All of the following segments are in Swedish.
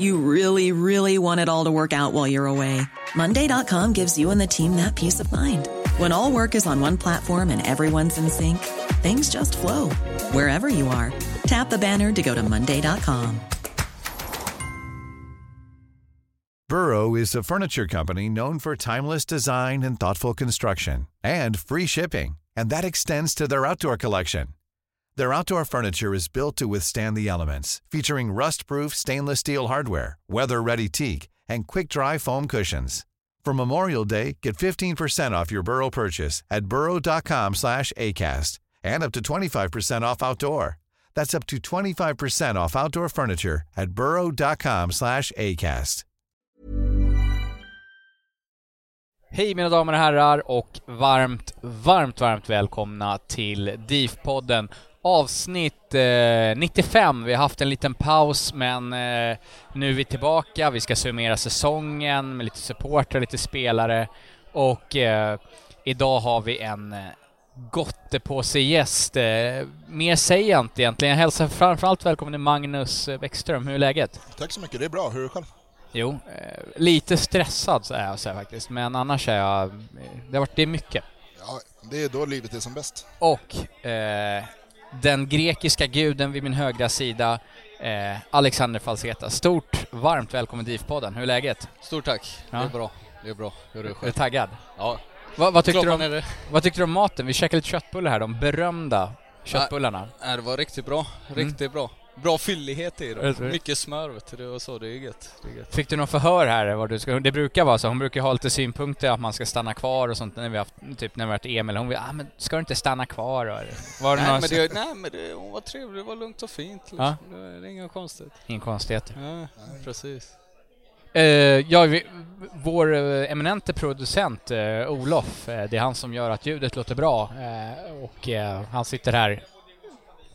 You really, really want it all to work out while you're away. Monday.com gives you and the team that peace of mind. When all work is on one platform and everyone's in sync, things just flow wherever you are. Tap the banner to go to Monday.com. Burrow is a furniture company known for timeless design and thoughtful construction and free shipping, and that extends to their outdoor collection. Their outdoor furniture is built to withstand the elements, featuring rust-proof stainless steel hardware, weather-ready teak, and quick-dry foam cushions. For Memorial Day, get 15% off your Burrow purchase at burrow.com slash ACAST and up to 25% off outdoor. That's up to 25% off outdoor furniture at burrow.com slash ACAST. Hej mina damer och herrar och varmt, varmt, varmt välkomna till DIF-podden avsnitt eh, 95. Vi har haft en liten paus men eh, nu är vi tillbaka. Vi ska summera säsongen med lite supportrar, lite spelare och eh, idag har vi en eh, gottepåse-gäst. Eh, mer säger jag inte egentligen. Jag hälsar framförallt välkommen till Magnus Bäckström. Hur är läget? Tack så mycket, det är bra. Hur är det själv? Jo, eh, lite stressad så är jag så faktiskt, men annars är jag... eh, Det har varit det är mycket. Ja, det är då livet är som bäst. Och eh, den grekiska guden vid min högra sida, eh, Alexander Falseta. Stort, varmt välkommen till DIF-podden. Hur är läget? Stort tack. Ja. Det är bra. Det är bra. Hur är det Är du själv? taggad? Ja. Va, vad, tyckte du om, är vad tyckte du om maten? Vi käkade lite köttbullar här, de berömda köttbullarna. Nej, det var riktigt bra. Mm. Riktigt bra. Bra fyllighet i dem. Mycket smör vet du, var så. Det är gött. Det är gött. Fick du någon förhör här? Vad du ska, det brukar vara så, hon brukar ha lite synpunkter att man ska stanna kvar och sånt när vi har haft, typ när vi har varit Emil. Hon vill, ah men ska du inte stanna kvar? Och, var det Nej någon men, det, nej men det hon var trevlig, det var lugnt och fint. Liksom. Ja. Det, är- det är inget konstigt. Ingen konstighet. Ja, precis. Eh, ja, vi, vår eh, eminente producent eh, Olof, eh, det är han som gör att ljudet låter bra och han sitter här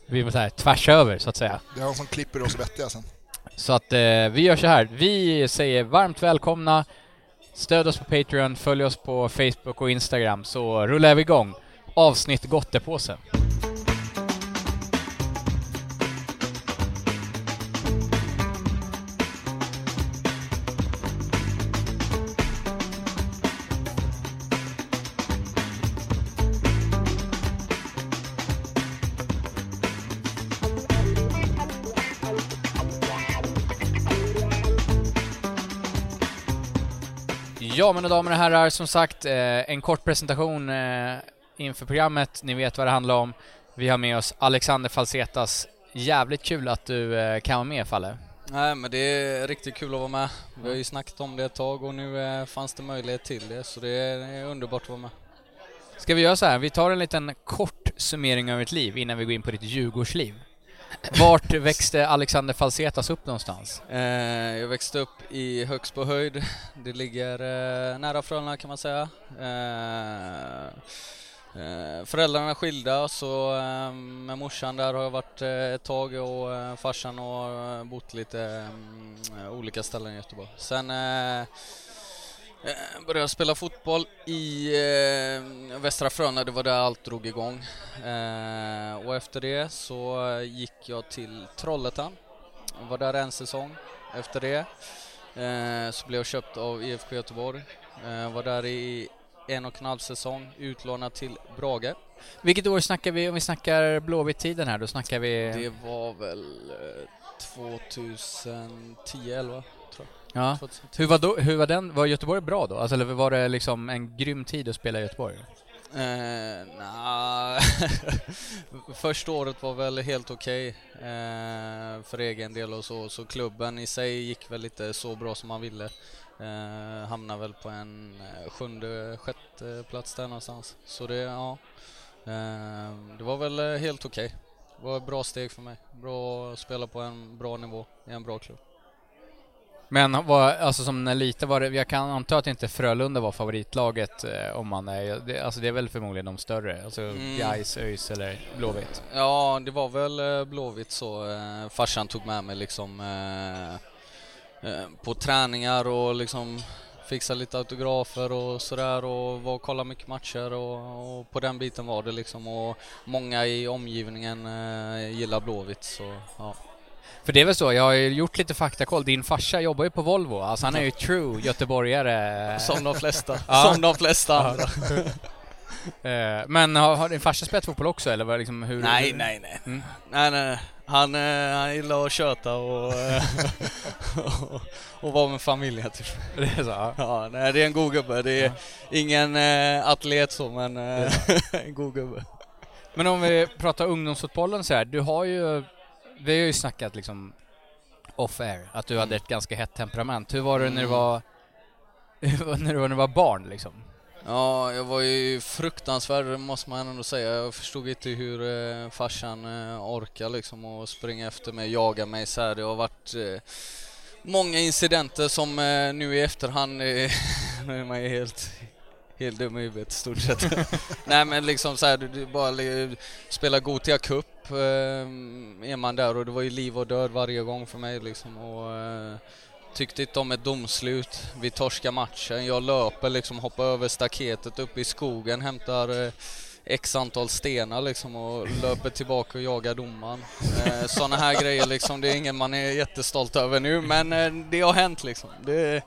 vi var så här, tvärs över så att säga. Det är han som klipper oss vettiga sen. Så att eh, vi gör så här, vi säger varmt välkomna, stöd oss på Patreon, följ oss på Facebook och Instagram så rullar vi igång avsnitt Gottepåse. Ja, mina damer och herrar, som sagt, eh, en kort presentation eh, inför programmet. Ni vet vad det handlar om. Vi har med oss Alexander Falsetas. Jävligt kul att du eh, kan vara med, Falle. Nej men det är riktigt kul att vara med. Vi har ju snackat om det ett tag och nu fanns det möjlighet till det. Så det är, det är underbart att vara med. Ska vi göra så här, vi tar en liten kort summering av ditt liv innan vi går in på ditt Djurgårdsliv. Vart växte Alexander Falsetas upp någonstans? Eh, jag växte upp i Högsbohöjd. Det ligger eh, nära Frölunda kan man säga. Eh, eh, föräldrarna är skilda så eh, med morsan där har jag varit eh, ett tag och eh, farsan har eh, bott lite mm, olika ställen i Göteborg. Sen eh, eh, eh, började spela fotboll i eh, Västra Frölunda, det var där allt drog igång. Eh, och efter det så gick jag till Trollhättan jag var där en säsong. Efter det eh, så blev jag köpt av IFK Göteborg. Eh, var där i en och en halv säsong, utlånad till Brage. Vilket år snackar vi, om vi snackar Blåvitt-tiden här, då snackar vi... Det var väl eh, 2010, 11 tror jag. Ja. 2010. Hur var, då, hur var den, var Göteborg bra då? Alltså, eller var det liksom en grym tid att spela i Göteborg? Nah. Första året var väl helt okej eh, för egen del och så, så klubben i sig gick väl inte så bra som man ville. Eh, hamnade väl på en sjunde, sjätte plats där någonstans. Så det, ja. Eh, det var väl helt okej. Det var ett bra steg för mig. Bra att spela på en bra nivå i en bra klubb. Men var, alltså som när lite var det, jag kan anta att inte Frölunda var favoritlaget eh, om man är, det, alltså det är väl förmodligen de större, alltså Mm. Gais, ÖIS eller Blåvitt. Ja, det var väl eh, Blåvitt så. Eh, farsan tog med mig liksom eh, eh, på träningar och liksom fixa lite autografer och sådär och var och kolla mycket matcher och, och på den biten var det liksom och många i omgivningen eh, gillar Blåvitt så ja. För det är väl så, jag har ju gjort lite faktakoll, din farsa jobbar ju på Volvo, alltså han är ju true göteborgare. Som de flesta, Ja. som de flesta andra. Eh, Men har, har din farsa spelat fotboll också eller var liksom hur? Nej, hur- nej, nej. Mm. Nej, nej. Han, eh, han gillar att köta och, eh, och, och vara med familjen typ. Det är så, ja. Ja, nej, det är en god gubbe. Det är ingen eh, atlet så, men en god gubbe. Men om vi pratar ungdomsfotbollen så här, du har ju, vi har ju snackat liksom off air, att du hade ett ganska hett temperament. Hur var det när du Mm. var, när du var, när du var barn liksom? Ja, jag var ju fruktansvärd måste man ändå säga. Jag förstod inte hur eh, farsan eh, orkar liksom och springa efter mig, jaga mig så här. Det har varit eh, många incidenter som eh, nu i efterhand, eh, nu är man ju helt, helt dum i huvudet i stort sett. Nej men liksom så här, du, du bara eh, spela Gotia Cup eh, är man där och det var ju liv och död varje gång för mig liksom. Och, eh, Tyckte inte om ett domslut. Vi torskar matchen. Jag löper liksom, hoppar över staketet upp i skogen, hämtar eh, x antal stenar liksom och löper tillbaka och jagar domaren. Eh, Sådana här grejer liksom, det är ingen man är jättestolt över nu men eh, det har hänt liksom. Det,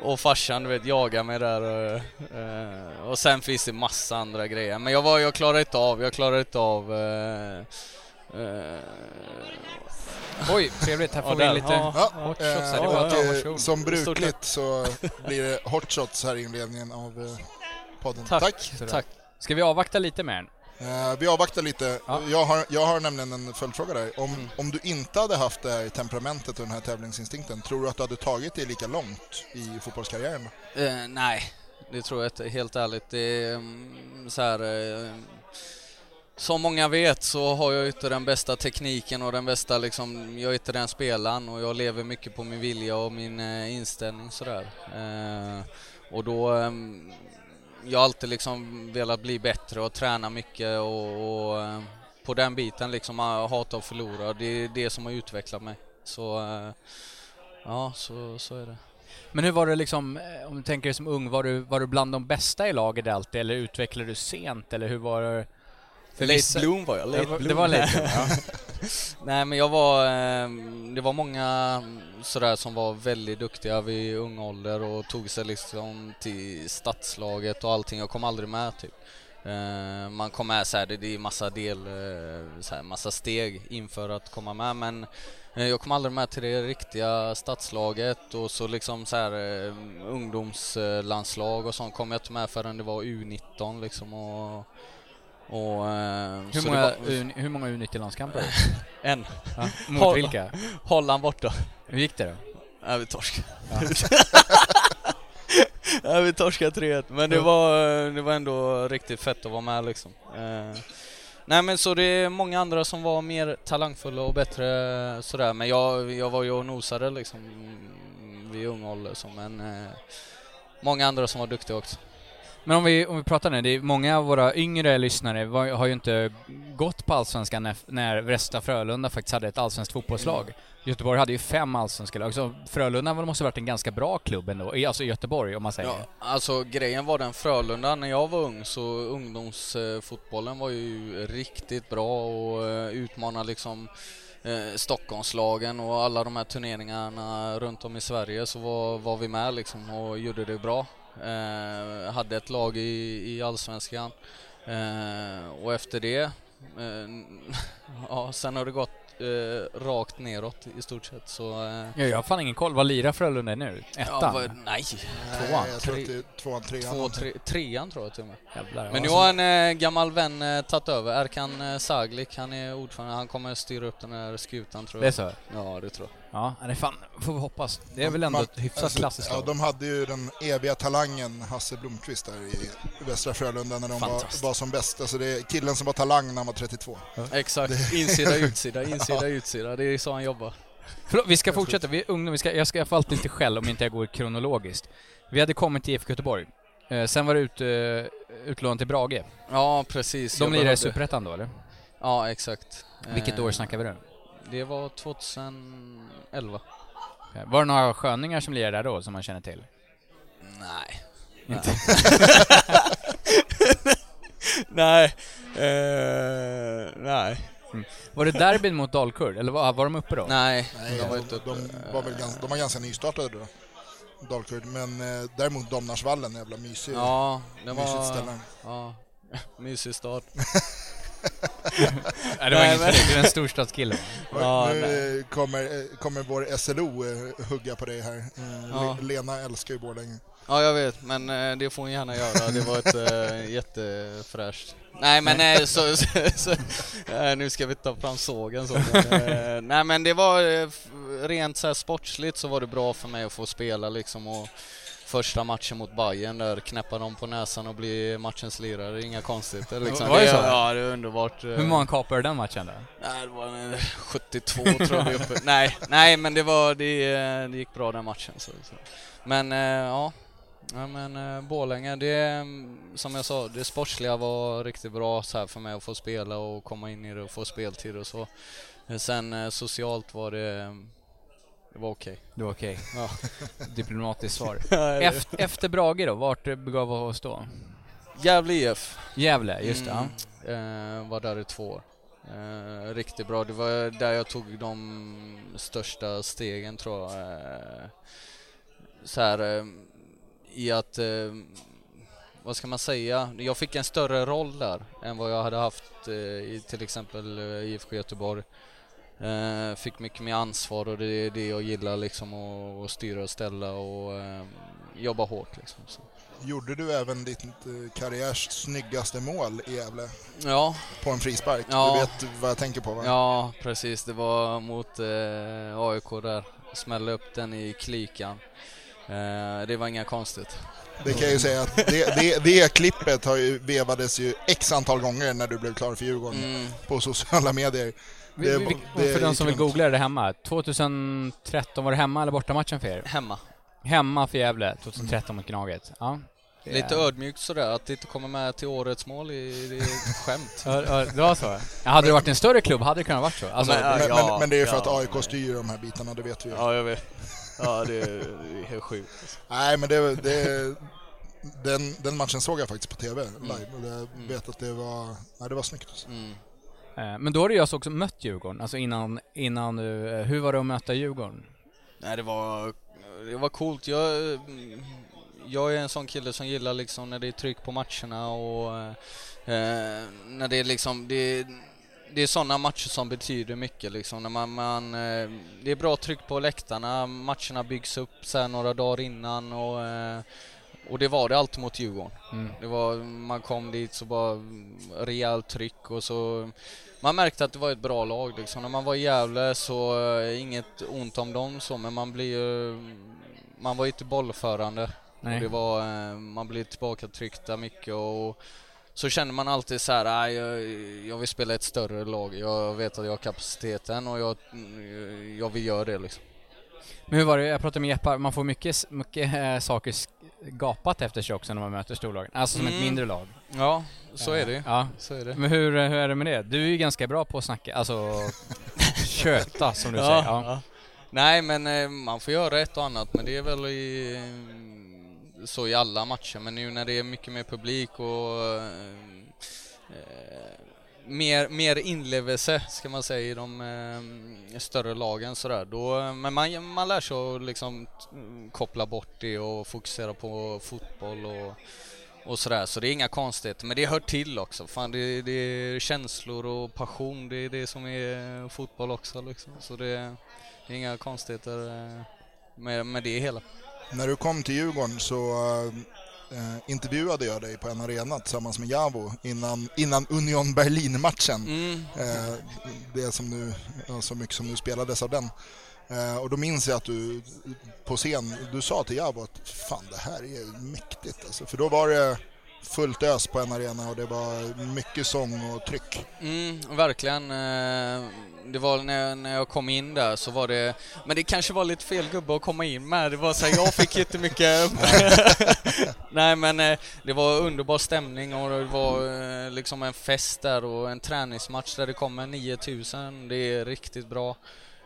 och farsan du vet jagar mig där och, eh, och sen finns det massa andra grejer. Men jag, var, jag klarar inte av, jag klarar inte av eh, eh, Oj, trevligt, här Ja, får vi in lite Ja. Ja, hot shots här. Det var varsågod. som brukligt så blir det hot shots här i inledningen av podden. Tack. Sådär. Tack. Ska vi avvakta lite med den? Eh, vi avvaktar lite. Ja. Jag, har, jag har nämligen en följdfråga där. Om, Mm. om du inte hade haft det här temperamentet och den här tävlingsinstinkten, tror du att du hade tagit det lika långt i fotbollskarriären? Eh, nej, det tror jag inte. Helt ärligt. Det är mm, så här... Eh, som många vet så har jag inte den bästa tekniken och den bästa liksom, jag är inte den spelaren och jag lever mycket på min vilja och min eh, inställning sådär. Och då, ehm, jag har alltid liksom velat bli bättre och träna mycket och, och eh, på den biten liksom, ah, hata att förlora. Det är det som har utvecklat mig. Så, eh, ja, så, så är det. Men hur var det liksom, eh, om du tänker dig som ung, var du, var du bland de bästa i laget alltid eller utvecklade du sent eller hur var det? För Late bloom var jag. Late Det var- bloom. Det var lite, ja. Nej men jag var, eh, det var många sådär som var väldigt duktiga vid ung ålder och tog sig liksom till stadslaget och allting. Jag kom aldrig med typ. Eh, Man kom med såhär, det det är massa del, eh, såhär, massa steg inför att komma med men eh, jag kom aldrig med till det riktiga stadslaget och så liksom så här eh, ungdomslandslag och sånt kom jag inte med förrän det var U19 liksom och, och eh, Hur många, var- U- hur många U19-landskamper? En. Ja. Mot Håll- vilka? Holland borta. Hur gick det då? Ja, vi torskade. ja, vi torskade 3-1, men det var, det var ändå riktigt fett att vara med liksom. Eh, nej men så det är många andra som var mer talangfulla och bättre sådär, men jag, jag var ju och nosade liksom vid ung ålder så, men eh, många andra som var duktiga också. Men om vi, om vi pratar nu, det är många av våra yngre lyssnare var, har ju inte gått på Allsvenskan när, när Västra Frölunda faktiskt hade ett allsvenskt fotbollslag. Göteborg hade ju fem allsvenska lag, så Frölunda måste ha varit en ganska bra klubb ändå, alltså i Göteborg om man säger. Ja, alltså grejen var den Frölunda, när jag var ung så ungdomsfotbollen var ju riktigt bra och eh, utmanade liksom eh, Stockholmslagen och alla de här turneringarna runt om i Sverige så var, var vi med liksom och gjorde det bra. Eh, hade ett lag i, i Allsvenskan eh, och efter det, eh, ja sen har det gått eh, rakt neråt i stort sett så eh, Ja, jag har fan ingen koll. Vad lirar Frölunda nu? Ettan? Ja, vad, nej, Tvåan? jag Tre- tvåan, trean. två, någonting. tre, trean tror jag till och med. Jävlar, Men nu har en eh, gammal vän eh, tagit över, Erkan eh, Saglik, han är ordförande, han kommer styra upp den här skutan tror Det är jag. så? Ja, det tror jag. Ja, det är fan, får vi hoppas. Det är väl ändå ett hyfsat alltså, klassiskt Ja, lag. de hade ju den eviga talangen Hasse Blomqvist där i Västra Frölunda när de var, var som bäst. Alltså det är killen som var talang när han var 32. Exakt, insida, utsida, insida, utsida, det är så han jobbar. Förlåt, vi ska fortsätta. Vi är ungdom, vi ska, jag ska få alltid lite skäll om inte jag går kronologiskt. Vi hade kommit till IFK Göteborg. Eh, sen var det ut, eh, utlånat till Brage. Ja, precis. De lirade i Superettan då eller? Ja, exakt. Vilket Eh, år snackar vi då? Det var 2011. Eh, Var det några sköningar som lirade där då, som man känner till? Nej. Inte? nej. Eh, nej. Var det derbyn mot Dalkurd, eller var, var de uppe då? Nej, Nej, de var de, inte uppe. de, var väl ganska, de var ganska nystartade då. Dalkurd, men eh, däremot Domnarsvallen, jävla mysig, Ja, det mysigt var... ställe. Ja, mysig start. Nej, det var Nej, inget men-. Du är en storstadskille. Ja, nu kommer, eh, kommer vår SLO eh, hugga på dig här. Eh, Ja. Le- Lena älskar ju Borlänge. Ja, jag vet, men det får hon gärna göra. Det var ett äh, jättefräscht. Nej, men eh, så, så, så nu ska vi ta fram sågen så. Nej, men det var rent så här sportsligt så var det bra för mig att få spela liksom och första matchen mot Bayern där knäppa dem på näsan och bli matchens lirare, inga konstigheter liksom. Var det så? Ja, det är underbart. eh. Hur många kapade den matchen då? Nej, det var en 72 tror jag vi uppe. Nej, nej men det var, det, eh, det gick bra den matchen. Så, så. Men eh, ja, ja men Borlänge, det mm, som jag sa, det sportsliga var riktigt bra så här för mig att få spela och komma in i det och få speltid och så. Sen socialt var det, mm, det var okej. Det var okej. Ja. Diplomatiskt svar. Efter, efter Brage då, vart begav vi oss då? Gävle IF. Gävle, just det. ja. Mm, eh, var där i två år. Eh, riktigt bra. Det var där jag tog de största stegen tror jag. Eh, så här, eh, i att, eh, vad ska man säga, jag fick en större roll där än vad jag hade haft eh, i till exempel eh, IFK Göteborg. Eh, fick mycket mer ansvar och det är det jag gillar liksom att att styra och ställa och eh, jobba hårt liksom. Så. Gjorde du även ditt eh, karriärs snyggaste mål i Gävle Ja, på en frispark? Ja. Du vet vad jag tänker på va? Ja, precis. Det var mot eh, AIK där. Smällde upp den i klykan. Eh, det var inga konstigt. Det kan jag ju säga att det, det, det klippet har ju, vevades ju x antal gånger när du blev klar för Djurgården Mm. på sociala medier. Vi, vi, det för de som vill googla det hemma. 2013, var det hemma eller bortamatchen för er? Hemma. Hemma för Gävle, 2013 mot Gnaget. Ja. Lite är- ödmjukt sådär, att det inte kommer med till årets mål, i- det är ett skämt. Det var så? Ja, hade det varit en större klubb hade det kunnat varit så. Alltså, Men- Men, Ja, men, men det är för att ja, AIK men- styr de här bitarna, det vet vi ju. Ja, jag vet. Ja, det är, det är helt sjukt. Nej, men det, det, den, den matchen såg jag faktiskt på TV Mm. live och jag vet att det var, nej, det var snyggt. alltså. Mm. Eh, men då har du ju alltså också mött Djurgården, alltså innan, innan du... Hur var det att möta Djurgården? Nej, det var, det var coolt. Jag, mm, jag är en sån kille som gillar liksom när det är tryck på matcherna och eh, eh när det är liksom, det, det är sådana matcher som betyder mycket liksom. När man, man, det är bra tryck på läktarna, matcherna byggs upp så här några dagar innan och, eh, och det var det alltid mot Djurgården. Mm. Det var, man kom dit så bara rejält tryck och så man märkte att det var ett bra lag liksom. När man var i Gävle så, eh, inget ont om dem så, men man blir ju, man var inte bollförande. Nej. Och det var, eh, man blir tillbaka tryckta mycket och så känner man alltid så här, "Nej, jag, jag vill spela ett större lag. Jag vet att jag har kapaciteten och jag, jag vill göra det liksom. Men hur var det, jag pratade med Jeppe, man får mycket, mycket äh, saker gapat efter sig också när man möter storlagen. Alltså som ett Mm. mindre lag. Ja, så är det Ja. Så är det. Men hur, hur är det med det? Du är ju ganska bra på att snacka, alltså köta som du säger. Ja. ja. Nej, men eh, man får göra ett och annat, men det är väl i, eh, så i alla matcher. Men nu när det är mycket mer publik och eh, eh, mer, mer inlevelse, ska man säga, i de eh, större lagen sådär. Då, men man, man lär sig att liksom koppla bort det och fokusera på fotboll och och sådär, så det är inga konstigheter. Men det hör till också. Fan, det, det är känslor och passion, det är det som är fotboll också liksom. Så det, det är inga konstigheter eh, med, med det hela. När du kom till Djurgården så eh, eh, intervjuade jag dig på en arena tillsammans med Javo innan, innan Union Berlin-matchen. Mm. Eh, det som nu, så mycket som nu spelades av den. Eh, och då minns jag att du på scen, du sa till Javo att fan det här är mäktigt alltså. För då var det fullt ös på en arena och det var mycket sång och tryck. Mm, verkligen. Det var när jag, när jag kom in där så var det, men det kanske var lite fel gubbe att komma in med. Det var så här, jag fick jättemycket Nej men eh, det var underbar stämning och det var eh, liksom en fest där och en träningsmatch där det kommer 9000. Det är riktigt bra.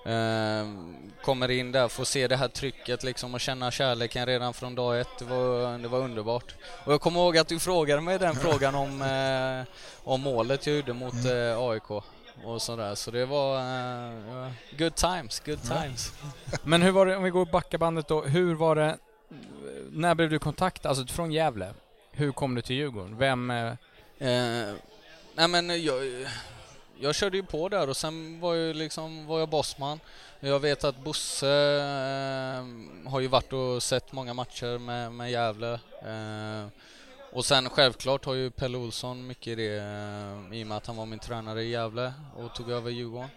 Ehm, kommer in där, får se det här trycket liksom och känna kärleken redan från dag ett. Det var, det var underbart. Och jag kommer ihåg att du frågade mig den frågan om, eh, om målet jag gjorde mot AIK och sådär. Så det var uh, good times, good times. Men hur var det, om vi går backa bandet då, hur var det, när blev du kontaktad, alltså från Gävle? Hur kom du till Djurgården? Vem? Eh, nej men jag, jag körde ju på där och sen var, jag liksom, var jag bossman. Jag vet att Bosse eh, har ju varit och sett många matcher med, med Gävle. Eh, och sen självklart har ju Pelle Olsson mycket i det eh, i och med att han var min tränare i Gävle och tog över Djurgården.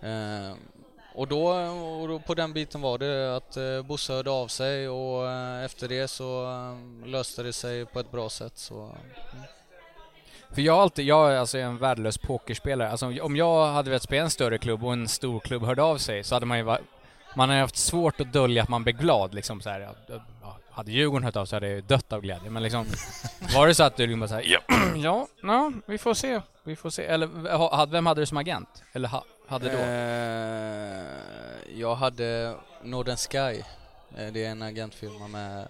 Eh, och då, och då, på den biten var det att eh, Bosse hörde av sig och eh, efter det så eh, löste det sig på ett bra sätt. Så, mm. För jag, alltid, jag är alltså en värdelös pokerspelare. Alltså om jag hade velat spela en större klubb och en stor klubb hörde av sig så hade man ju varit, man har haft svårt att dölja att man blir glad liksom så här, ja, hade Djurgården hört av sig hade jag dött av glädje. Men liksom, var det så att du liksom bara såhär, ja, ja, ja, vi får se, vi får se. Eller vem hade du som agent? Eller hade då? Eh, jag hade Northern Sky. Eh, det är en agentfirma med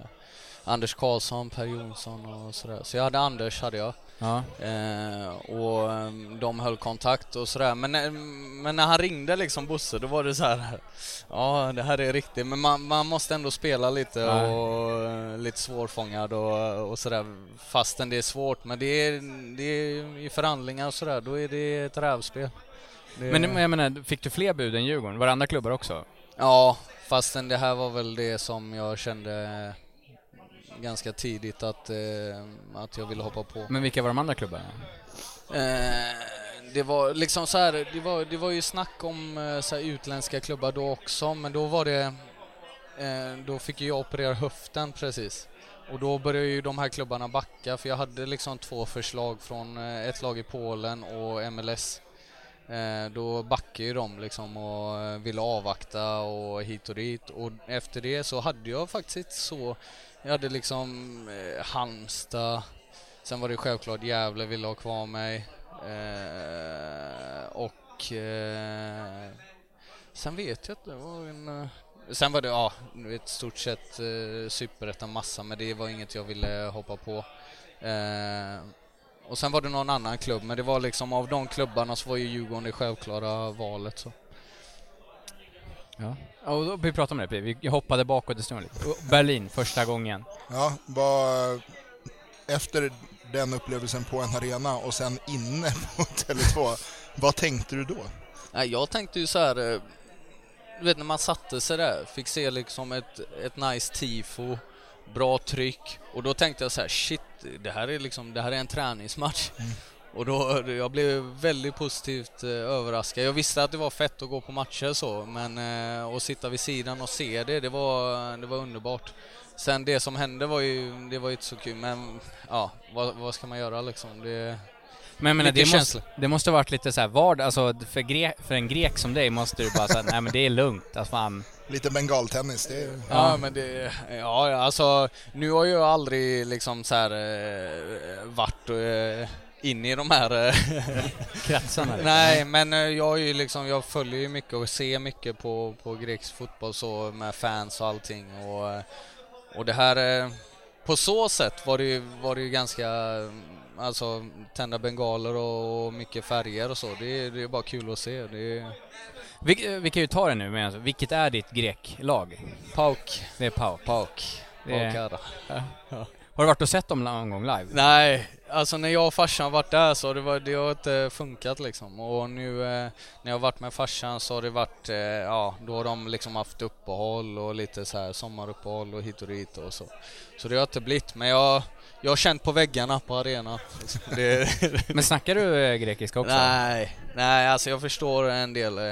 Anders Karlsson, Per Jonsson och sådär. Så jag hade Anders, hade jag. Ja. Eh, och ehm, de höll kontakt och sådär. Men, eh, men när han ringde liksom Bosse, då var det så här. Ja, det här är riktigt. Men man, man måste ändå spela lite ja. och uh, lite svårfångad och, och sådär. Fastän det är svårt. Men det är, det är i förhandlingar och sådär, då är det ett rävspel. Det... Men jag menar, fick du fler bud än Djurgården? Var det andra klubbar också? Ja, fastän det här var väl det som jag kände ganska tidigt att, eh, att jag ville hoppa på. Men vilka var de andra klubbarna? Eh, det var liksom så här, det var, det var ju snack om eh, så här, utländska klubbar då också, men då var det, då fick jag operera höften precis. Och då började ju de här klubbarna backa, för jag hade liksom två förslag från ett lag i Polen och MLS. Då backade ju de liksom och ville avvakta och hit och dit och efter det så hade jag faktiskt så jag hade liksom eh, Halmstad, sen var det självklart Gävle ville ha kvar mig eh, och eh, sen vet jag att det var en eh, Sen var det, ja, ett stort sett eh, superettan massa, men det var inget jag ville hoppa på. Eh, och sen var det någon annan klubb, men det var liksom av de klubbarna så var ju Djurgården det självklara valet. Så. Ja. Och vi pratade om det, vi hoppade bakåt en stund. Berlin, första gången. Ja, var efter den upplevelsen på en arena och sen inne på Tele2, vad tänkte du då? Jag tänkte ju så här, eh, du vet när man satte sig där, fick se liksom ett, ett nice tifo, bra tryck och då tänkte jag så här, shit, det här är liksom, det här är en träningsmatch. Mm. Och då, jag blev väldigt positivt eh, överraskad. Jag visste att det var fett att gå på matcher så, men eh, att sitta vid sidan och se det, det var, det var underbart. Sen det som hände var ju, det var ju inte så kul, men ja, vad, vad ska man göra liksom? Det, men, men det, måste, det måste varit lite så här vardag, alltså för, gre för en grek som dig måste du bara säga nej men det är lugnt, alltså fan. Lite bengaltennis, det är... Ja, men det, ja alltså nu har jag aldrig liksom så här eh, varit inne i de här eh, kretsarna? Nej, men eh, jag, är ju liksom, jag följer ju mycket och ser mycket på, på grekisk fotboll så med fans och allting och, eh, och det här på så sätt var det ju, var det ju ganska alltså tända bengaler och mycket färger och så. Det, det är bara kul att se. Det är... vi, vi kan ju ta det nu, men alltså, vilket är ditt greklag? Pauk. Det är Pauk. Pauk. Det är... Ja. Har du varit och sett dem någon gång live? Nej, Alltså när jag och farsan varit där så har det, var, det har inte funkat liksom. Och nu eh, när jag har varit med farsan så har det varit, eh, ja, då har de liksom haft uppehåll och lite så här sommaruppehåll och hit och dit och så. Så det har inte blivit, men jag, jag har känt på väggarna på arenan. Det, Men snackar du eh, grekiska också? nej, nej, alltså jag förstår en del. Eh,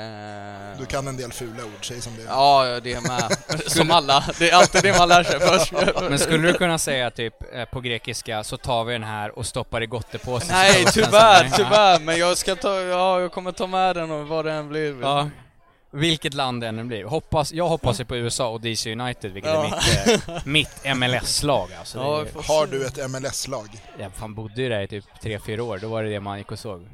Du kan en del fula ord, säg som det är. Ja, det är med. Som alla. Det är alltid det man lär sig först. Men skulle du kunna säga typ eh, på grekiska så tar vi den här och stoppar i gottepåsen? Nej, tyvärr, tyvärr. Men jag ska ta, ja, jag kommer ta med den och vad det än blir. Ja. Vilket land det än blir. Hoppas, jag hoppas ju på USA och DC United, vilket Ja. är mitt, eh, mitt MLS-lag alltså. Ja, Har du ett MLS-lag? jag fan bodde ju där i typ 3-4 år, då var det det man gick och såg.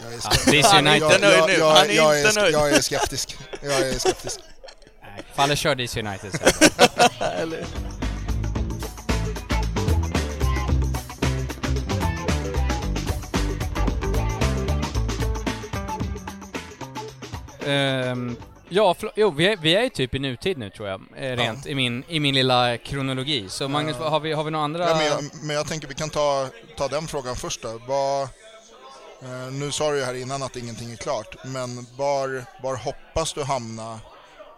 Jag är. DC United. jag, nu. jag, Han är jag, inte är, nöjd. jag är skeptisk. Jag är skeptisk. Nej, Faller kör DC United så. Ehm, ja, jo, vi är, vi är ju typ i nutid nu tror jag, eh, rent i, min, i min lilla kronologi. Så Magnus, Ja. har vi, har vi några andra? Ja, men, jag, men jag tänker vi kan ta, ta den frågan först då. Vad, eh, nu sa du ju här innan att ingenting är klart, men var, var hoppas du hamna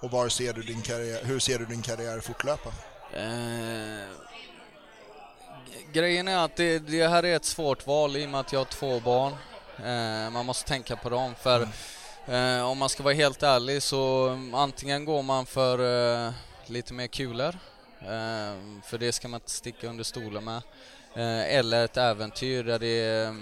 och var ser du din karriär, hur ser du din karriär fortlöpa? Eh, grejen är att det, det här är ett svårt val i och med att jag har två barn. Eh, man måste tänka på dem för eh, om man ska vara helt ärlig så mm, antingen går man för eh, lite mer kulor, eh, för det ska man inte sticka under stolen med. Eh, eller ett äventyr där det är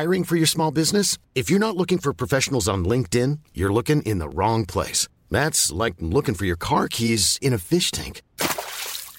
Hiring for your small business? If you're not looking for professionals on LinkedIn, you're looking in the wrong place. That's like looking for your car keys in a fish tank.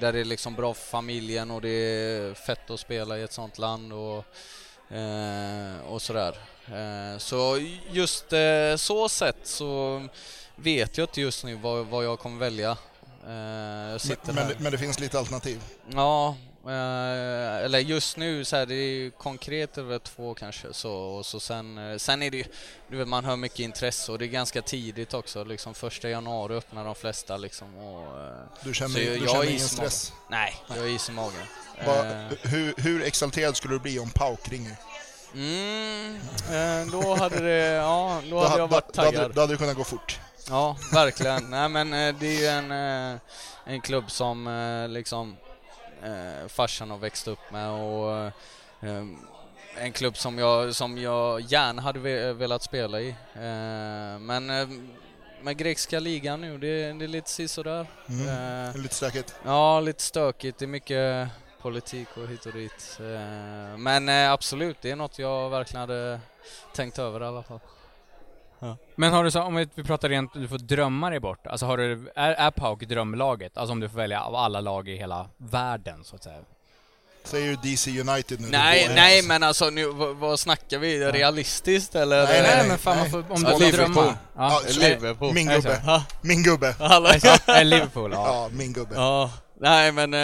Där det är liksom bra för familjen och det är fett att spela i ett sånt land och, eh, och sådär. Eh, så just eh, så sett så vet jag inte just nu vad, vad jag kommer välja. Men, men, det finns lite alternativ. Ja, eller just nu så här, det är ju konkret över två kanske så, och så sen, eh, sen är det ju, du vet man hör mycket intresse och det är ganska tidigt också liksom första januari öppnar de flesta liksom och eh, Du känner, så du jag känner ingen stress. Nej, jag har is i magen. Va, Eh, hur, hur exalterad skulle du bli om Pauk ringer? Mm, eh, då hade det, ja, då Då, hade ha- jag varit då, hade, taggad. då hade det kunnat gå fort. Ja, verkligen. Nej men eh, det är ju en, eh, en klubb som eh, liksom eh, farsan har växt upp med och eh, en klubb som jag, som jag gärna hade ve- velat spela i. Eh, men eh, med grekiska ligan nu, det, det är lite sisådär. Mm. Eh, lite stökigt. Ja, lite stökigt. Det är mycket politik och hit och dit. Eh, Men eh, absolut, det är något jag verkligen hade tänkt över i alla fall. Men har du så, om vi pratar rent, du får drömma dig bort. Alltså har du, är, är PAOK drömlaget? Alltså om du får välja av alla lag i hela världen så att säga. Säger du DC United nu? Nej, Då- nej men alltså nu, vad, vad snackar vi? Realistiskt eller? Nej, nej, nej. men fan man får, om du Ja, får Liverpool. drömma. Ja, Ja, Liverpool. Min gubbe. Min gubbe. Alla? Ja, Liverpool, ja. Ja, min gubbe. Ja, Nej men eh,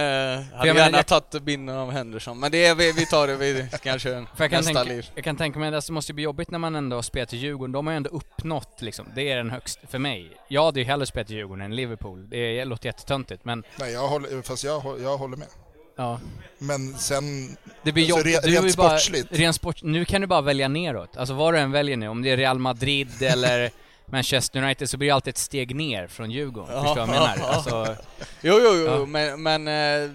hade jag gärna jag- tagit binden av Henderson, men det är, vi, vi tar det vid kanske För jag kan, nästa tänka, liv. jag kan tänka mig att det måste bli jobbigt när man ändå spelar till Djurgården. De har ju ändå uppnått liksom, det är den högsta, för mig. Jag hade ju hellre spelat till Djurgården än Liverpool. Det låter jättetöntigt men, Nej, jag håller, fast jag, jag håller med. ja. Men sen, Det blir Alltså, jobbigt. re- Du är rent ju bara, sportsligt. rent sport, nu kan du bara välja neråt. Alltså vad du än väljer nu, om det är Real Madrid eller Manchester United så blir det alltid ett steg ner från Djurgården. Ja. Förstår du vad jag menar? Alltså, Jo, jo, jo, Ja. men, men eh,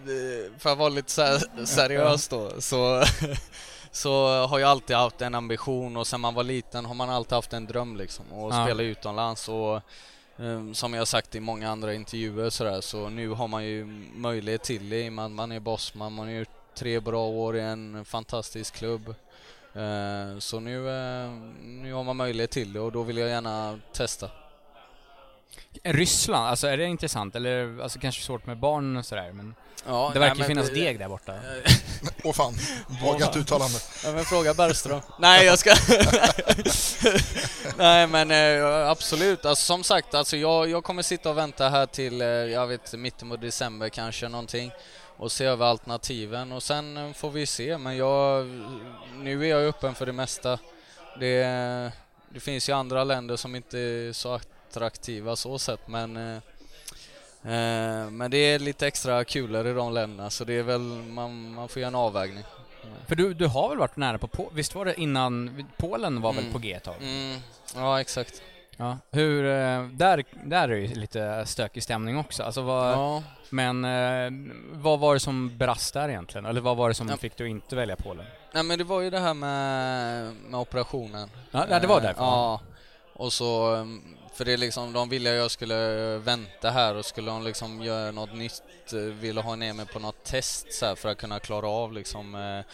för att vara lite seriös då, så, så har jag alltid haft en ambition och sen man var liten har man alltid haft en dröm liksom, att Ja. spela utomlands och eh, som jag sagt i många andra intervjuer så, där, så nu har man ju möjlighet till det i och med att man är bossman, man har gjort tre bra år i en fantastisk klubb. Eh, Så nu, eh, nu har man möjlighet till det och då vill jag gärna testa. Ryssland, alltså är det intressant? Eller alltså kanske svårt med barn och sådär men Ja, det nej, verkar men finnas det- deg där borta. åh fan, vågat uttalande. Ja men fråga Bergström. Nej jag ska... Nej men eh, absolut, alltså, som sagt alltså jag, jag kommer sitta och vänta här till, jag vet mitten på december kanske någonting och se över alternativen och sen eh, får vi se men jag, nu är jag öppen för det mesta. Det, det finns ju andra länder som inte är så attraktiva så sett men eh, eh, men det är lite extra kulare i de länderna så det är väl, man, man får göra en avvägning. För du, du har väl varit nära på, på visst var det innan, Polen var väl Mm. på G ett tag? Mm, ja exakt. Ja. Hur, eh, där, där är ju lite stökig stämning också. Alltså vad, Ja. Men eh, vad var det som brast där egentligen? Eller vad var det som Ja. fick att inte välja Polen? Nej men det var ju det här med, med operationen. Ja, det var Eh, därför. Ja. Och så, um, för det är liksom, de ville jag skulle vänta här och skulle de liksom göra något nytt, eh, ville ha ner mig på något test så för att kunna klara av liksom eh, eh,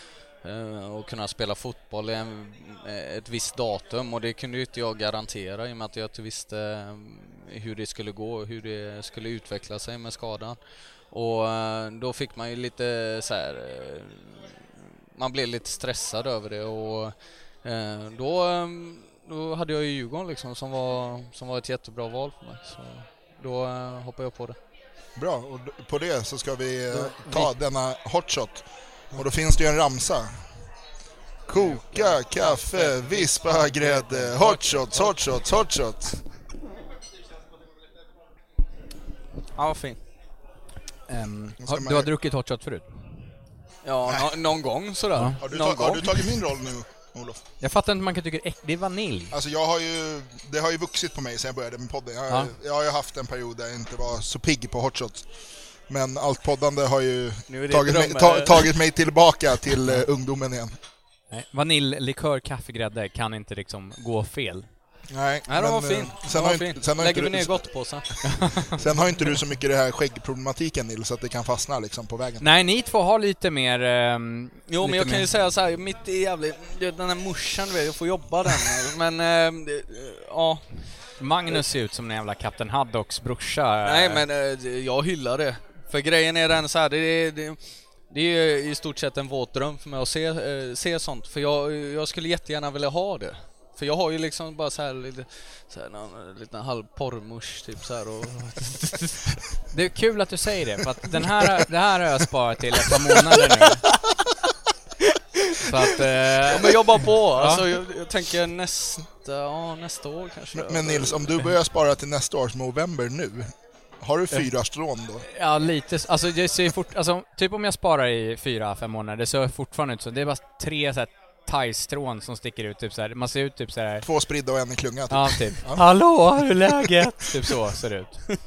och kunna spela fotboll i en, eh, ett visst datum och det kunde ju inte jag garantera i och med att jag inte visste eh, hur det skulle gå och hur det skulle utveckla sig med skadan. Och eh, då fick man ju lite så här eh, man blev lite stressad över det och eh, då, eh, då hade jag ju Djurgården liksom som var, som var ett jättebra val för mig. Så då eh, hoppade jag på det. Bra, och på det så ska vi eh, ta denna hotshot. Och då finns det ju en ramsa. Koka, kaffe, vispa, grädde, hotshots, hotshots, hotshots. Ja, vad fin. Ehm, Då ska har, du har druckit hot shot förut? Ja, nå- någon gång sådär. Ja. Har du, någon ta, har gång. du tagit min roll nu, Olof? Jag fattar inte hur man kan tycka det är vanilj. Alltså jag har ju, det har ju vuxit på mig sedan jag började med podden. Jag, Ja. jag har ju haft en period där jag inte var så pigg på hotshots. Men allt poddande har ju tagit mig, ta, tagit mig tillbaka till eh, ungdomen igen. Nej. Vanilj, likör, kaffe, grädde kan inte liksom gå fel. Nej, Nej, den var men, fin. eh, Den Sen var har, fin. inte, sen, har Lägger vi ner du, gottpåsen. sen har inte du så mycket det här skäggproblematiken Nils, så att det kan fastna liksom på vägen. Nej, ni två har lite mer... ehm, Jo men lite jag kan mer- ju säga så här, mitt i jävligt, den här morsan jag får jobba den. Men, det- ja. Magnus ser ut som en jävla Kapten Haddocks brorsa. Nej men eh, jag hyllar det. För grejen är den så här, det, är- det, det är ju i stort sett en våt dröm för mig att se, eh, se sånt. För jag, jag skulle jättegärna vilja ha det. För jag har ju liksom bara så här lite, så här, någon liten halv porrmusch typ så här och... Det är kul att du säger det, för att den här, det här har jag sparat till ett par månader nu. Så att... Ja, Eh, men jobba på! Alltså jag, jag tänker nästa, ja nästa år kanske. Men, men Nils, om du börjar spara till nästa års november nu, har du fyra strån då? ja, lite... Alltså det ser fort... Alltså, typ om jag sparar i fyra, fem månader, det ser fortfarande ut så. Det är bara tre så här thai-strån som sticker ut, typ så här. Man ser ut typ så här. Två spridda och en i klunga typ. Ja, typ. Ja. Hallå, hur är läget? typ så ser det ut.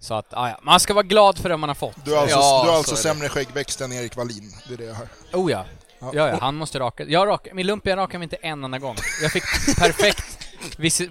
Så att, ah, ja. Man ska vara glad för det man har fått. Du har alltså, Ja, du har så alltså är det. sämre skäggväxt än Erik Wallin, det är det jag hör. Oh ja. Ja. Ja, ja, han måste raka. Jag raka, min lump jag rakar mig inte en enda gång. Jag fick perfekt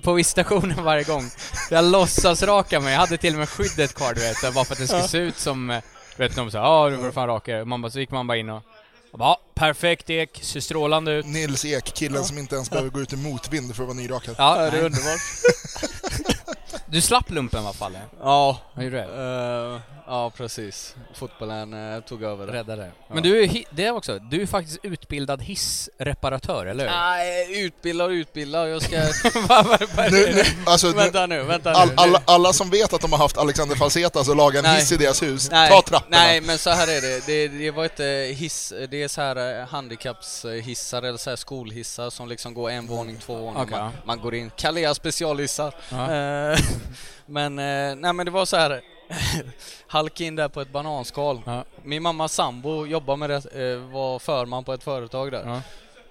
på visitationen varje gång. Jag låtsas raka mig. Jag hade till och med skyddet kvar du vet, bara för att det skulle se ut som, eh, du vet, de sa ja nu får du fan raka dig." man bara, Så gick man bara in och, och bara, ja, perfekt ek, ser strålande ut. Nils Ek, killen som inte ens behöver gå ut i motvind för att vara nyrakad. Ja, Ja, det är nej. underbart. Du slapp lumpen i alla fall? Ja. Vad gjorde du? eh, Ja, precis. Fotbollen eh, tog över. Räddade. Ja. Men du är, hi- det är också, du är faktiskt utbildad hissreparatör, eller hur? Nej, utbildad och utbildad. Jag ska... Vad- vad- vad är Nu, alltså, nu, vänta nu, vänta all, nu. alla, alla som vet att de har haft Alexander Falsetas och lagat en Nej. hiss i deras hus, Nej, ta trapporna. nej, men så här är det. Det, det var inte hiss, det är så här eh, handikappshissar eller så här skolhissar som liksom går en våning, två våningar. Okej. Man, man går in, Kalea specialhissar. Ja. Eh, men, eh, nej men det var så här halk in där på ett bananskal. Ja. Min mamma sambo jobbar med det, eh, var förman på ett företag där. Ja.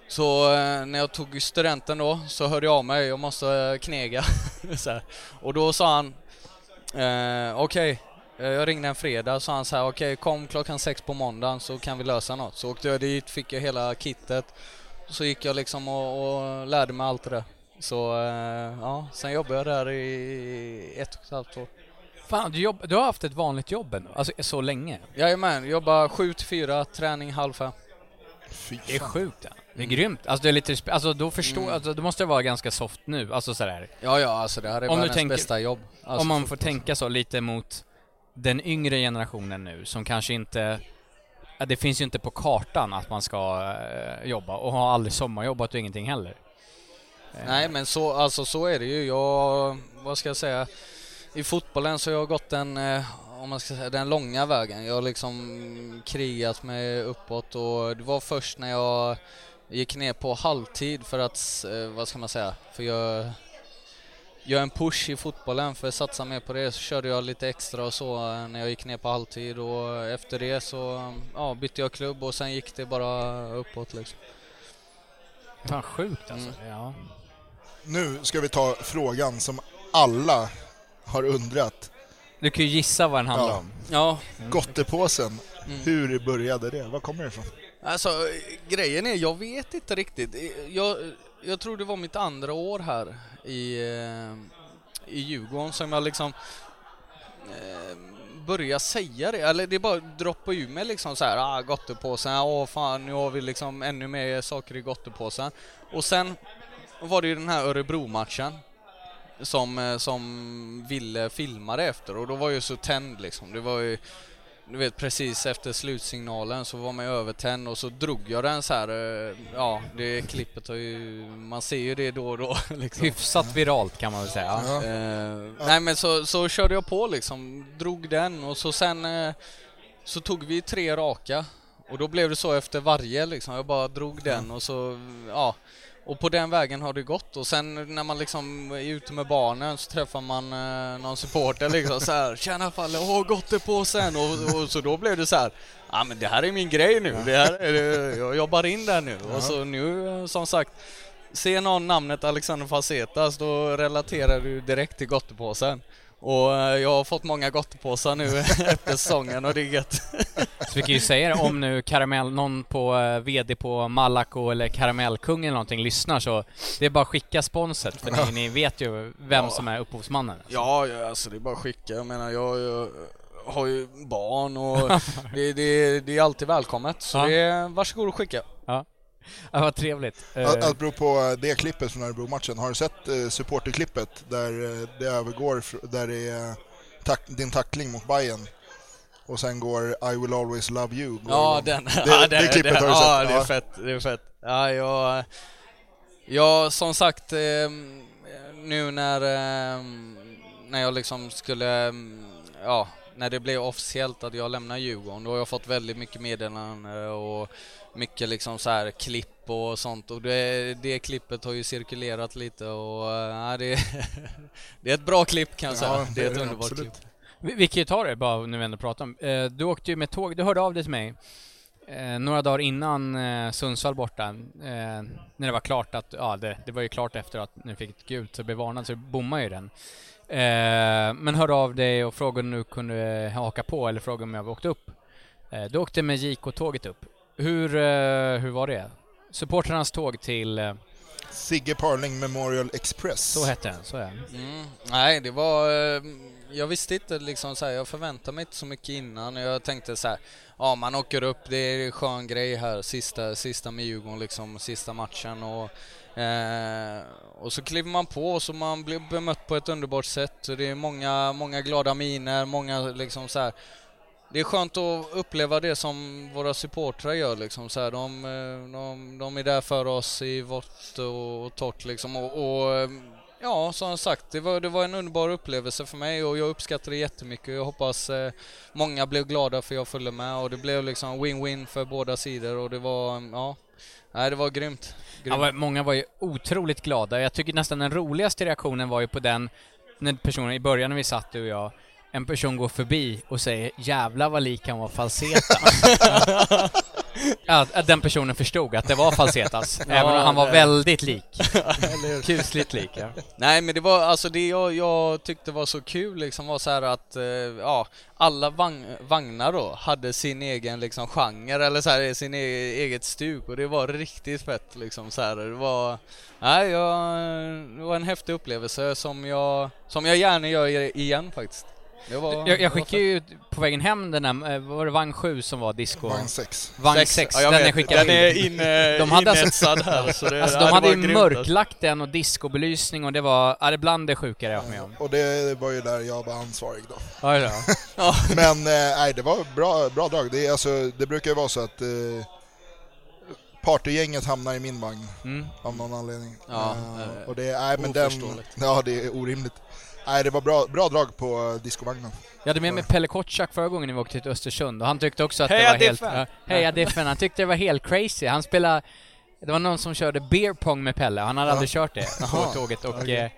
Så eh, när jag tog studenten då så hörde jag av mig, jag måste knega. så. Och då sa han, eh, okej, eh, jag ringde en fredag så han sa okej kom klockan sex på måndagen så kan vi lösa något. Så åkte jag dit, fick jag hela kittet. Så gick jag liksom och, och lärde mig allt det där. Så eh, ja, sen jobbade jag där i ett och ett halvt år. Fan, du, jobb, du har haft ett vanligt jobb ändå? Alltså så länge? Jajamän, jobbar sju till fyra, träning halv fem. Det är sjukt. Ja. Det är grymt. Alltså, det är lite, alltså då förstår, Mm. alltså, då måste det vara ganska soft nu. Alltså sådär. Ja, ja, alltså det här är Om världens tänker- bästa jobb. Alltså, Om man får fotboll. tänka så lite mot den yngre generationen nu som kanske inte det finns ju inte på kartan att man ska eh, jobba och har aldrig sommarjobbat och ingenting heller. Nej men så, alltså så är det ju. Jag, vad ska jag säga, i fotbollen så har jag gått den, eh, om man ska säga, den långa vägen. Jag har liksom krigat mig uppåt och det var först när jag gick ner på halvtid för att, eh, vad ska man säga, för jag göra en push i fotbollen för att satsa mer på det så körde jag lite extra och så eh, när jag gick ner på halvtid och efter det så ja, bytte jag klubb och sen gick det bara uppåt liksom. Fan sjukt alltså. Mm. Ja. Nu ska vi ta frågan som alla har undrat. Du kan ju gissa vad den handlar Ja. om. Ja, Gottepåsen, Mm. hur började det? Var kommer det ifrån? Alltså grejen är, jag vet inte riktigt. Jag, jag tror det var mitt andra år här i, eh, i Djurgården som jag liksom eh, började säga det, eller det bara droppade ur mig liksom så här, ah gottepåsen, åh fan nu har vi liksom ännu mer saker i gottepåsen. Och sen var det ju den här Örebro-matchen som, eh, som ville filma det efter och då var jag så tänd liksom. Det var ju du vet precis efter slutsignalen så var man ju övertänd och så drog jag den så här. eh, Ja, det klippet har ju, man ser ju det då och då liksom. Hyfsat viralt kan man väl säga. Ja. Eh, nej men så, så körde jag på liksom, drog den och så sen eh, så tog vi tre raka och då blev det så efter varje liksom, jag bara drog den och så, ja. Och på den vägen har det gått. Och sen när man liksom är ute med barnen så träffar man eh, någon supporter liksom så här Tjena Falle, åh gott det på sen? Och, och så då blev det så här Ja men det här är min grej nu, det här är, det- jag jobbar in där nu. Och så nu eh, som sagt Ser någon namnet Alexander Facetas då relaterar du direkt till gottepåsen. Och eh, jag har fått många gottepåsar nu efter säsongen och det är gött. Så vi kan ju säga det, om nu karamell, någon på eh, VD på Malaco eller Karamellkungen eller någonting lyssnar så det är bara att skicka sponset för ni, ni vet ju vem Ja. som är upphovsmannen. Ja, ja, alltså det är bara att skicka. Jag menar, jag, jag har ju barn och det, det, det är alltid välkommet. Så Ja. det är, varsågod och skicka. Ja, vad trevligt. Eh, Att, att bero på det klippet från Örebro-matchen, har du sett eh, supporterklippet där eh, det övergår, där det är tack, din tackling mot Bayern och sen går I will always love you. Ja, den. Det, ja, det klippet har du sett? Ja, det är Ja. fett. Det är fett. Ja, jag... Ja, som sagt, eh, nu när, eh, när jag liksom skulle, eh, ja, när det blev officiellt att jag lämnar Djurgården, då har jag fått väldigt mycket meddelanden och mycket liksom så här klipp och sånt och det, det klippet har ju cirkulerat lite och ja, det, det är ett bra klipp kan jag Ja, säga. det Det är ett underbart absolut. klipp. Vi, vi kan ju ta det bara nu vi ändå pratar om. Eh, du åkte ju med tåg, du hörde av dig till mig eh, några dagar innan eh, Sundsvall borta, eh, när det var klart att, ja det, det var ju klart efter att ni fick ett gult så blev varnad så bommade ju den. Eh, men hörde av dig och frågade om du kunde haka på eller frågade om jag åkte upp. Eh, du åkte med JK-tåget upp. Hur, eh, hur var det? Supportrarnas tåg till, eh, Sigge Parling Memorial Express. så hette den, så är den. Mm. Nej, det var... eh, Jag visste inte liksom så här, jag förväntade mig inte så mycket innan. Jag tänkte så här, ja man åker upp, det är en skön grej här, sista, sista med Djurgården liksom, sista matchen och Eh, och så kliver man på och så man blir bemött på ett underbart sätt. Det är många, många glada miner, många liksom så här det är skönt att uppleva det som våra supportrar gör liksom så här, de, eh, de, de är där för oss i vått och torrt liksom och, och eh, ja, som sagt, det var, det var en underbar upplevelse för mig och jag uppskattar det jättemycket. Jag hoppas eh, många blev glada för jag följde med och det blev liksom win-win för båda sidor och det var, ja, nej, det var grymt. grymt. Ja, många var ju otroligt glada. Jag tycker nästan den roligaste reaktionen var ju på den, när personen i början när vi satt du och jag, en person går förbi och säger ”Jävlar vad lik han var Falseta”. ja, att den personen förstod att det var Falsetas, även om han var väldigt lik. Kusligt lik, ja. Nej men det var alltså det jag, jag tyckte var så kul liksom var så här att eh, ja, alla vagn, vagnar då hade sin egen liksom genre eller så här sin e eget stuk och det var riktigt fett liksom så här. Det var, nej jag, det var en häftig upplevelse som jag, som jag gärna gör igen faktiskt. Det var, Jag, jag skickade ju på vägen hem den där, eh, var det vagn 7 som var disco? Vagn 6. Vagn Sex. 6, Ja, jag den vet. jag skickade Den är inne- De hade inetsad här, så det- alltså de det hade ju alltså. mörklagt den och discobelysning och det var, ja det är bland det sjukare jag har varit med om. Och det var ju där jag var ansvarig då. Ja, ja. Men eh, nej, det var bra, bra drag. Det, är, alltså, det brukar ju vara så att eh, partygänget hamnar i min vagn Mm. av någon anledning. Ja, Eh, eh, och det, nej, men den, ja, det är orimligt. Nej, det var bra, bra drag på eh, discovagnen. Jag hade med mig Pelle Kotschack förra gången vi åkte till Östersund och han tyckte också att Heja det var helt... Diffen! Ja, Heja Diffen! Han tyckte det var helt crazy. Han spelade... Det var någon som körde beer pong med Pelle, han hade Ja. aldrig kört det på tåget och Okej. eh,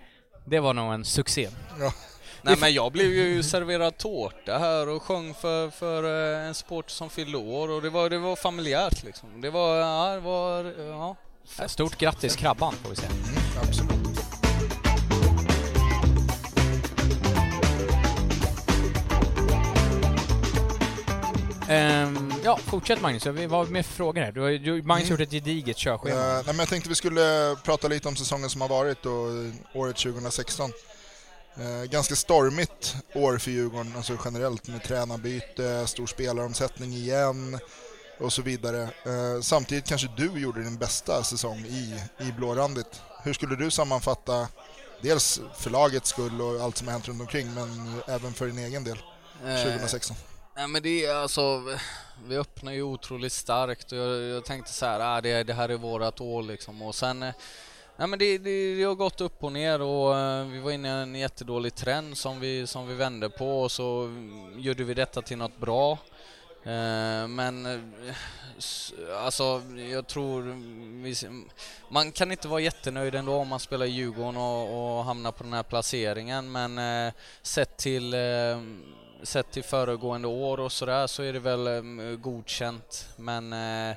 det var nog en succé. Ja. Nej men jag blev ju serverad tårta här och sjöng för, för eh, en sport som fyllde år och det var, det var familjärt liksom. Det var, ja, det var, ja. Stort grattis Krabban får vi säga. Mm, absolut. Ehm, ja, fortsätt Magnus. Vi var med frågor här. Du har, du, Magnus har gjort ett gediget körschema. Eh, nej, men jag tänkte vi skulle prata lite om säsongen som har varit och året 2016. Eh, ganska stormigt år för Djurgården, alltså generellt med tränarbyte, stor spelaromsättning igen och så vidare. Eh, samtidigt kanske du gjorde din bästa säsong i, i blårandigt. Hur skulle du sammanfatta dels för lagets skull och allt som har hänt runt omkring men även för din egen del Eh, 2016? Nej men det är alltså, vi öppnar ju otroligt starkt och jag, jag tänkte så här, ah, det, det här är vårat år liksom och sen eh, Nej men det, det, det har gått upp och ner och eh, vi var inne i en jättedålig trend som vi, som vi vände på och så gjorde vi detta till något bra. Eh, men alltså jag tror man kan inte vara jättenöjd ändå om man spelar i Djurgården och, och hamnar på den här placeringen men sett till sett till föregående år och sådär så är det väl um, godkänt men eh,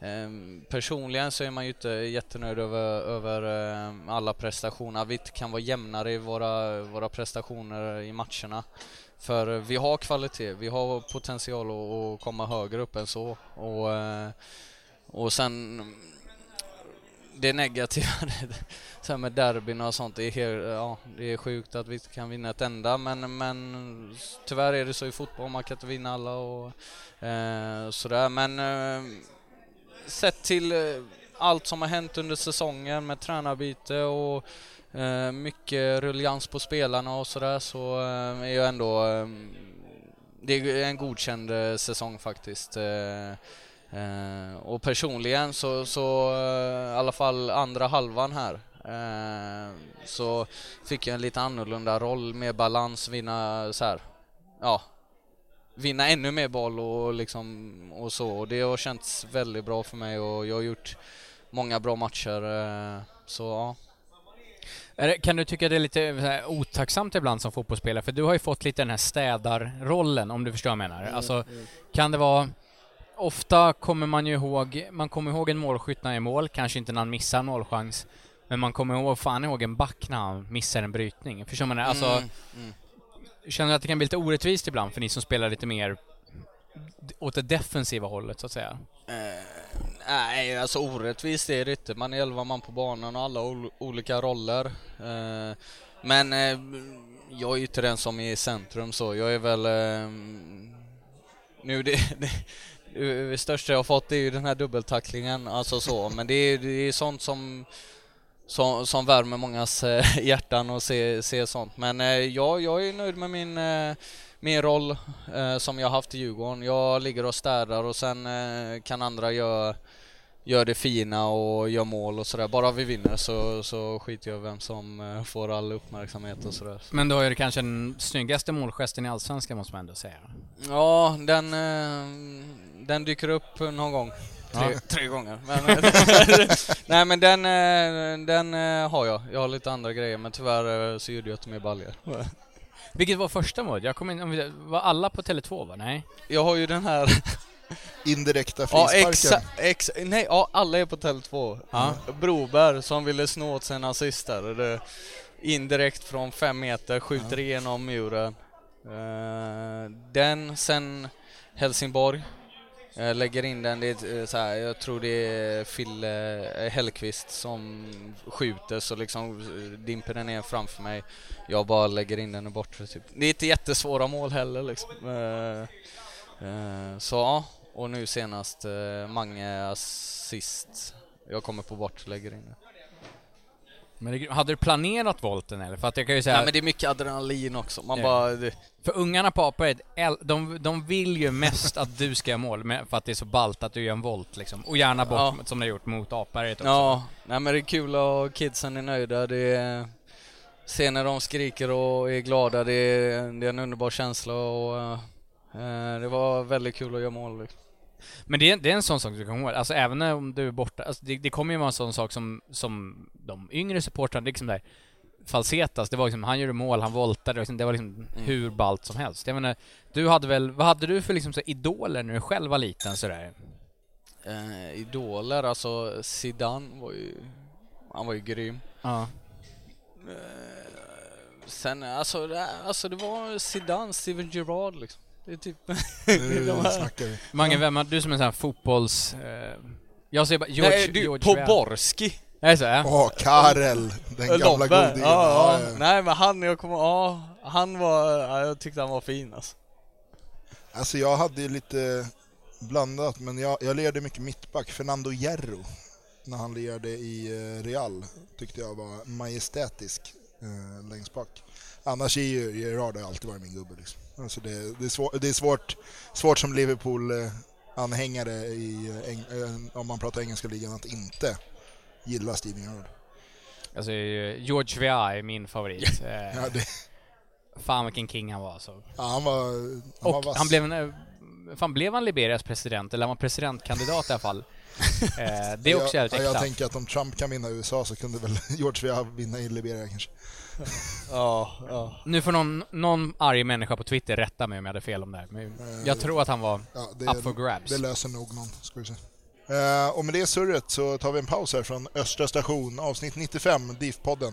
ehm, personligen så är man ju inte jättenöjd över, över eh, alla prestationer. Vi kan vara jämnare i våra, våra prestationer i matcherna. För eh, vi har kvalitet, vi har potential att, att komma högre upp än så. Och, och sen det negativa så med derbyn och sånt, det är, ja, det är sjukt att vi inte kan vinna ett enda men, men tyvärr är det så i fotboll, man kan inte vinna alla och eh, sådär men eh, sett till eh, allt som har hänt under säsongen med tränarbyte och eh, mycket ruljans på spelarna och sådär så eh, är jag ändå eh, det är en godkänd eh, säsong faktiskt. Eh. Eh, eh, och personligen så, så eh, i alla fall andra halvan här eh, så fick jag en lite annorlunda roll, mer balans, vinna så här, ja, vinna ännu mer boll och liksom och så. Och det har känts väldigt bra för mig och jag har gjort många bra matcher. eh, Så ja. Kan du tycka det är lite här, otacksamt ibland som fotbollsspelare? För du har ju fått lite den här städarrollen, om du förstår vad jag menar. Alltså, kan det vara... Ofta kommer man ju ihåg, man kommer ihåg en målskytt när han är mål, kanske inte när han missar en målchans. Men man kommer ihåg, fan ihåg en back när han missar en brytning. Förstår man det? Alltså, Mm, mm. känner att det kan bli lite orättvist ibland för ni som spelar lite mer åt det defensiva hållet, så att säga? Eh, nej, alltså orättvist är det inte. Man är elva man på banan och alla ol- olika roller. Eh, men eh, jag är ju inte den som är i centrum så. Jag är väl... Eh, nu det, det, det största jag har fått är ju den här dubbeltacklingen, alltså så. Men det är, det är sånt som som, som värmer mångas eh, hjärtan och se, se sånt. Men eh, ja, jag är nöjd med min, eh, min roll som jag haft i Djurgården. Jag ligger och städar och sen kan andra göra gör det fina och gör mål och sådär. Bara vi vinner så, så skiter jag vem som eh, får all uppmärksamhet och sådär. Men då är det kanske den snyggaste målgesten i Allsvenskan måste man ändå säga. Ja, den, eh, den dyker upp någon gång. Tre, Ja. tre gånger. Men, nej men den, eh, den har jag. Jag har lite andra grejer men tyvärr så gjorde jag inte med baljor. Vilket var första målet? Jag kommer in, var alla på Tele2 va? Nej? Jag har ju den här... Indirekta Ja, frisparken. exa, ex, nej, ja, alla är på Tele2. Ja. Broberg som ville snå åt sig en assist där. Indirekt från fem meter, skjuter igenom muren. Eh, den, sen Helsingborg. Eh, lägger in den, det är eh, så här, jag tror det är Fille Hellqvist som skjuter så liksom dimper den ner framför mig. Jag bara lägger in den i bortre typ. Det är inte jättesvåra mål heller liksom. Så ja, och nu senast eh, Mange assist. Jag kommer på bort lägger in den. Men det, hade du planerat volten eller? För att jag kan ju säga... Nej men det är mycket adrenalin också. Man Ja. bara... Det, För ungarna på Apared, el- de, de vill ju mest att du ska göra mål, för att det är så ballt att du gör en volt liksom. Och gärna bort, Ja. som du har gjort mot Apared också. ja, nej men det är kul och kidsen är nöjda. Det är, se när de skriker och är glada, det är, det är en underbar känsla och eh, det var väldigt kul att göra mål. Liksom. Men det är, det är en sån sak du kan ihåg, alltså även om du är borta, alltså det, det kommer ju vara en sån sak som, som de yngre supportrarna, liksom där Falsetas, det var liksom, han gjorde mål, han voltade, liksom, det var liksom hur ballt som helst. Jag menar, du hade väl, vad hade du för liksom så idoler när du själv var liten sådär? Eh, idoler, alltså Zidane var ju, han var ju grym. Ja. Sen alltså, det, alltså det var Zidane, Steven Gerrard liksom. Det är typ... Nu de snackar vi. Mange, vem har du som en sån här fotbolls... Eh, jag säger bara George... Nej, du, George. Poborski! Är det så? Ja. Åh, Karel, den gamla Lobbe. godingen. Ja, Ja, ja. ja. Nej men han, jag kommer, ja, han var, ja, jag tyckte han var fin alltså. Alltså jag hade ju lite blandat, men jag, jag lirade mycket mittback. Fernando Hierro, när han lirade i eh, Real, tyckte jag var majestätisk eh, längst bak. Annars är ju Gerard alltid varit min gubbe. Liksom. Alltså det, det är, svår, det är svårt, svårt som Liverpool-anhängare i, eh, om man pratar engelska ligan att inte gilla Steven Gerrard. Alltså, eh, George Weah är min favorit. Eh, Ja, det, Fan vilken king han var alltså. ja, han var, han var Och vass. han blev en... Fan, blev han Liberias president? Eller han var presidentkandidat i alla fall. Det är också jag, jävligt ja, jag äkta. tänker att om Trump kan vinna USA så kunde väl George Weah vinna i Liberia kanske. Ja, ja. Nu får någon, någon arg människa på Twitter rätta mig om jag hade fel om det här. Men jag tror att han var Ja, det, up for grabs. det löser nog någon, ska vi se. Eh, och med det surret så tar vi en paus här från Östra station, avsnitt 95, DIF-podden.